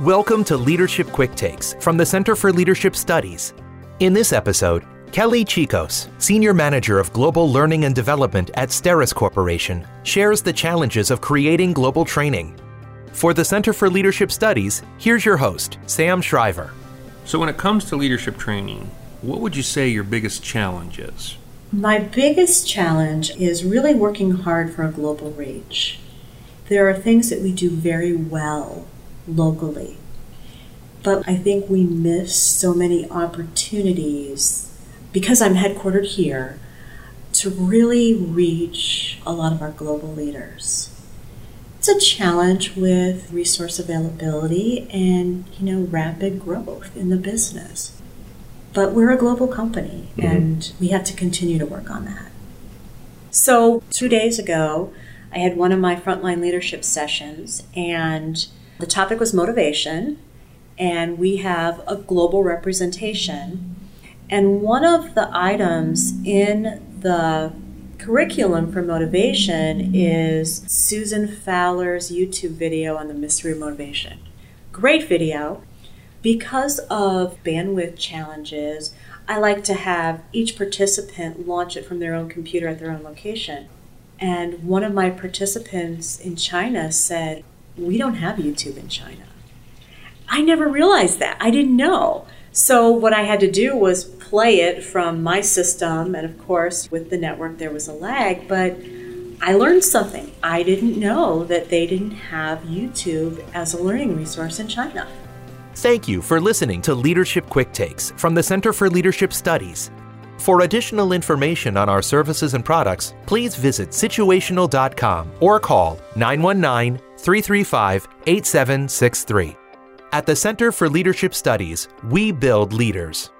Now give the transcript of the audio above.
Welcome to Leadership Quick Takes from the Center for Leadership Studies. In this episode, Kelly Chickos, Senior Manager of Global Learning and Development at Steris Corporation, shares the challenges of creating global training. For the Center for Leadership Studies, here's your host, Sam Shriver. So, when it comes to leadership training, what would you say your biggest challenge is? My biggest challenge is really working hard for a global reach. There are things that we do very well locally. But I think we miss so many opportunities because I'm headquartered here to really reach a lot of our global leaders. It's a challenge with resource availability and, you know, rapid growth in the business. But we're a global company mm-hmm. and we have to continue to work on that. So, 2 days ago, I had one of my frontline leadership sessions and the topic was motivation, and we have a global representation. And one of the items in the curriculum for motivation is Susan Fowler's YouTube video on the mystery of motivation. Great video. Because of bandwidth challenges, I like to have each participant launch it from their own computer at their own location. And one of my participants in China said, we don't have YouTube in China. I never realized that. I didn't know. So, what I had to do was play it from my system, and of course, with the network, there was a lag, but I learned something. I didn't know that they didn't have YouTube as a learning resource in China. Thank you for listening to Leadership Quick Takes from the Center for Leadership Studies. For additional information on our services and products, please visit situational.com or call 919 335 8763. At the Center for Leadership Studies, we build leaders.